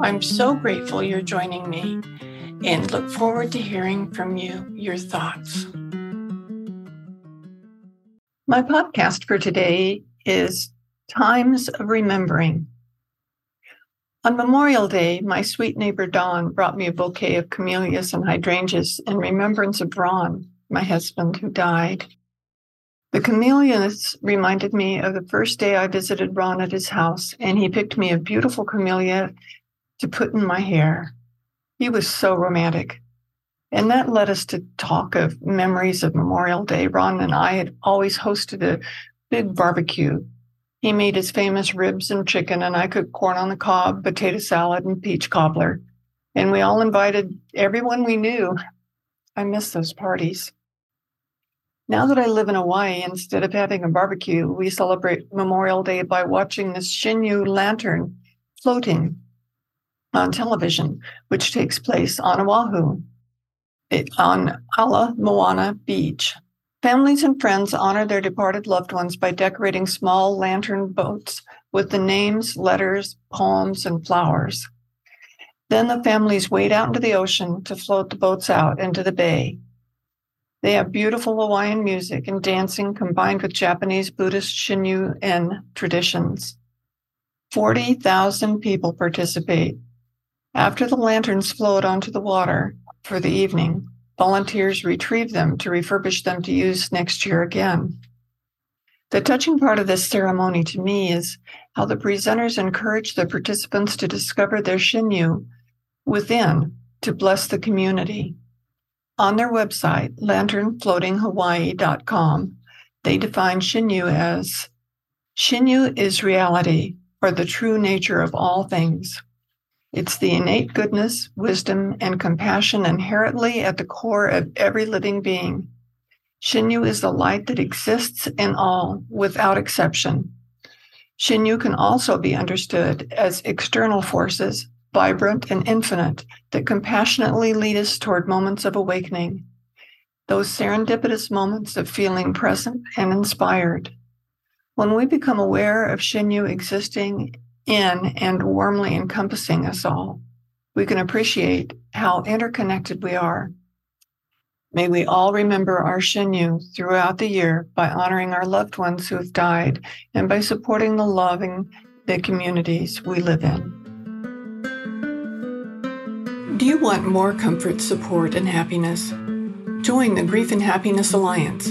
I'm so grateful you're joining me and look forward to hearing from you your thoughts. My podcast for today is Times of Remembering. On Memorial Day, my sweet neighbor Dawn brought me a bouquet of camellias and hydrangeas in remembrance of Ron, my husband, who died. The camellias reminded me of the first day I visited Ron at his house, and he picked me a beautiful camellia to put in my hair. He was so romantic. And that led us to talk of memories of Memorial Day. Ron and I had always hosted a big barbecue. He made his famous ribs and chicken, and I cooked corn on the cob, potato salad, and peach cobbler. And we all invited everyone we knew. I miss those parties. Now that I live in Hawaii, instead of having a barbecue, we celebrate Memorial Day by watching the Shinnyo lantern floating on television, which takes place on Oahu, on Ala Moana Beach. Families and friends honor their departed loved ones by decorating small lantern boats with the names, letters, poems, and flowers. Then the families wade out into the ocean to float the boats out into the bay. They have beautiful Hawaiian music and dancing combined with Japanese Buddhist Shinnyo-en traditions. 40,000 people participate after the lanterns float onto the water for the evening, volunteers retrieve them to refurbish them to use next year again. The touching part of this ceremony to me is how the presenters encourage the participants to discover their Shinnyo within to bless the community. On their website, lanternfloatinghawaii.com, they define Shinnyo as Shinnyo is reality or the true nature of all things. It's the innate goodness, wisdom, and compassion inherently at the core of every living being. Shinnyo is the light that exists in all without exception. Shinnyo can also be understood as external forces, vibrant and infinite, that compassionately lead us toward moments of awakening. Those serendipitous moments of feeling present and inspired. When we become aware of Shinnyo existing in and warmly encompassing us all, we can appreciate how interconnected we are. May we all remember our Shinnyo throughout the year by honoring our loved ones who have died and by supporting the loving the communities we live in. Do you want more comfort, support, and happiness? Join the Grief and Happiness Alliance